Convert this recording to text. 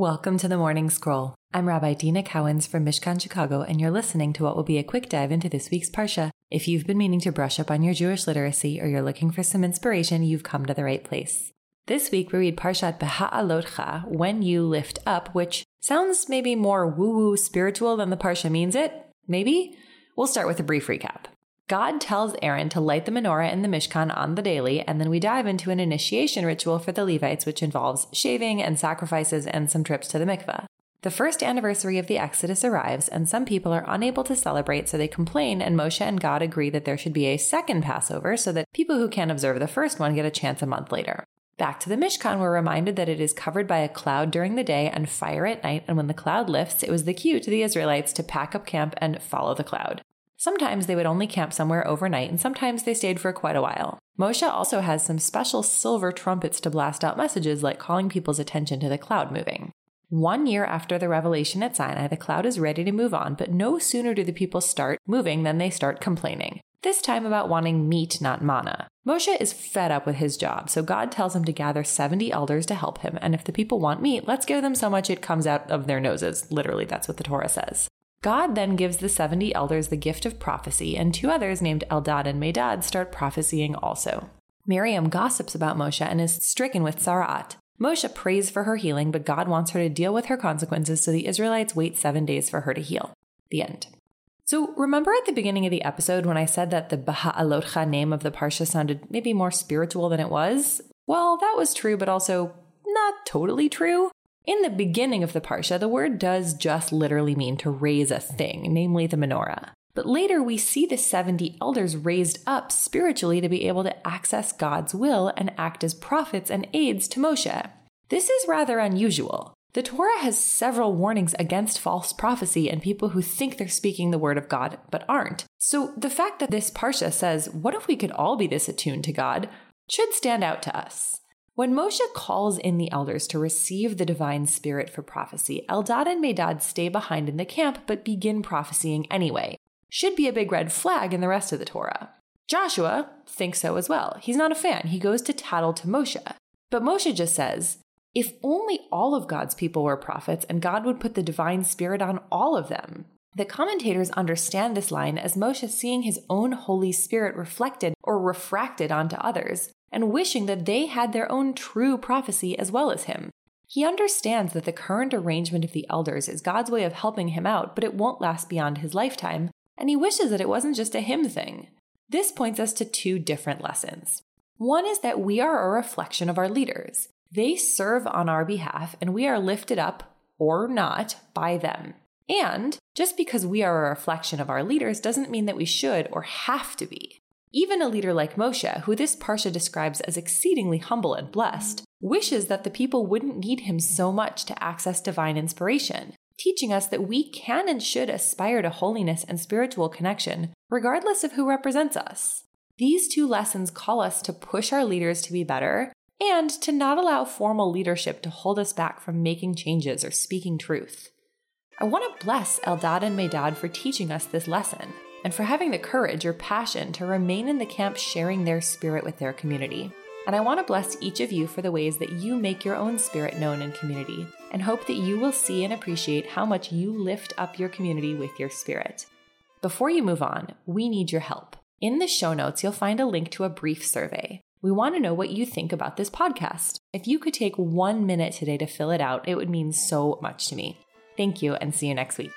Welcome to the Morning Scroll. I'm Rabbi Deena Cowans from Mishkan Chicago, and you're listening to what will be a quick dive into this week's Parsha. If you've been meaning to brush up on your Jewish literacy or you're looking for some inspiration, you've come to the right place. This week we read Parshat Beha'alotcha, When You Lift Up, which sounds maybe more woo-woo spiritual than the Parsha means it. Maybe? We'll start with a brief recap. God tells Aaron to light the menorah in the Mishkan on the daily, and then we dive into an initiation ritual for the Levites, which involves shaving and sacrifices and some trips to the mikveh. The first anniversary of the Exodus arrives, and some people are unable to celebrate, so they complain, and Moshe and God agree that there should be a second Passover so that people who can't observe the first one get a chance a month later. Back to the Mishkan, we're reminded that it is covered by a cloud during the day and fire at night, and when the cloud lifts, it was the cue to the Israelites to pack up camp and follow the cloud. Sometimes they would only camp somewhere overnight, and sometimes they stayed for quite a while. Moshe also has some special silver trumpets to blast out messages like calling people's attention to the cloud moving. One year after the revelation at Sinai, the cloud is ready to move on, but no sooner do the people start moving than they start complaining. This time about wanting meat, not manna. Moshe is fed up with his job, so God tells him to gather 70 elders to help him, and if the people want meat, let's give them so much it comes out of their noses. Literally, that's what the Torah says. God then gives the 70 elders the gift of prophecy, and two others named Eldad and Medad start prophesying also. Miriam gossips about Moshe and is stricken with tzara'at. Moshe prays for her healing, but God wants her to deal with her consequences, so the Israelites wait seven days for her to heal. The end. So, remember at the beginning of the episode when I said that the Beha'alotcha name of the Parsha sounded maybe more spiritual than it was? Well, that was true, but also not totally true. In the beginning of the Parsha, the word does just literally mean to raise a thing, namely the menorah. But later we see the 70 elders raised up spiritually to be able to access God's will and act as prophets and aides to Moshe. This is rather unusual. The Torah has several warnings against false prophecy and people who think they're speaking the word of God but aren't. So the fact that this Parsha says, What if we could all be this attuned to God? should stand out to us. When Moshe calls in the elders to receive the divine spirit for prophecy, Eldad and Medad stay behind in the camp but begin prophesying anyway. Should be a big red flag in the rest of the Torah. Joshua thinks so as well. He's not a fan. He goes to tattle to Moshe. But Moshe just says, if only all of God's people were prophets and God would put the divine spirit on all of them. The commentators understand this line as Moshe seeing his own Holy Spirit reflected or refracted onto others, and wishing that they had their own true prophecy as well as him. He understands that the current arrangement of the elders is God's way of helping him out, but it won't last beyond his lifetime, and he wishes that it wasn't just a him thing. This points us to two different lessons. One is that we are a reflection of our leaders. They serve on our behalf, and we are lifted up, or not, by them. And just because we are a reflection of our leaders doesn't mean that we should or have to be. Even a leader like Moshe, who this Parsha describes as exceedingly humble and blessed, wishes that the people wouldn't need him so much to access divine inspiration, teaching us that we can and should aspire to holiness and spiritual connection, regardless of who represents us. These two lessons call us to push our leaders to be better and to not allow formal leadership to hold us back from making changes or speaking truth. I want to bless Eldad and Medad for teaching us this lesson and for having the courage or passion to remain in the camp sharing their spirit with their community. And I want to bless each of you for the ways that you make your own spirit known in community, and hope that you will see and appreciate how much you lift up your community with your spirit. Before you move on, we need your help. In the show notes, you'll find a link to a brief survey. We want to know what you think about this podcast. If you could take one minute today to fill it out, it would mean so much to me. Thank you, and see you next week.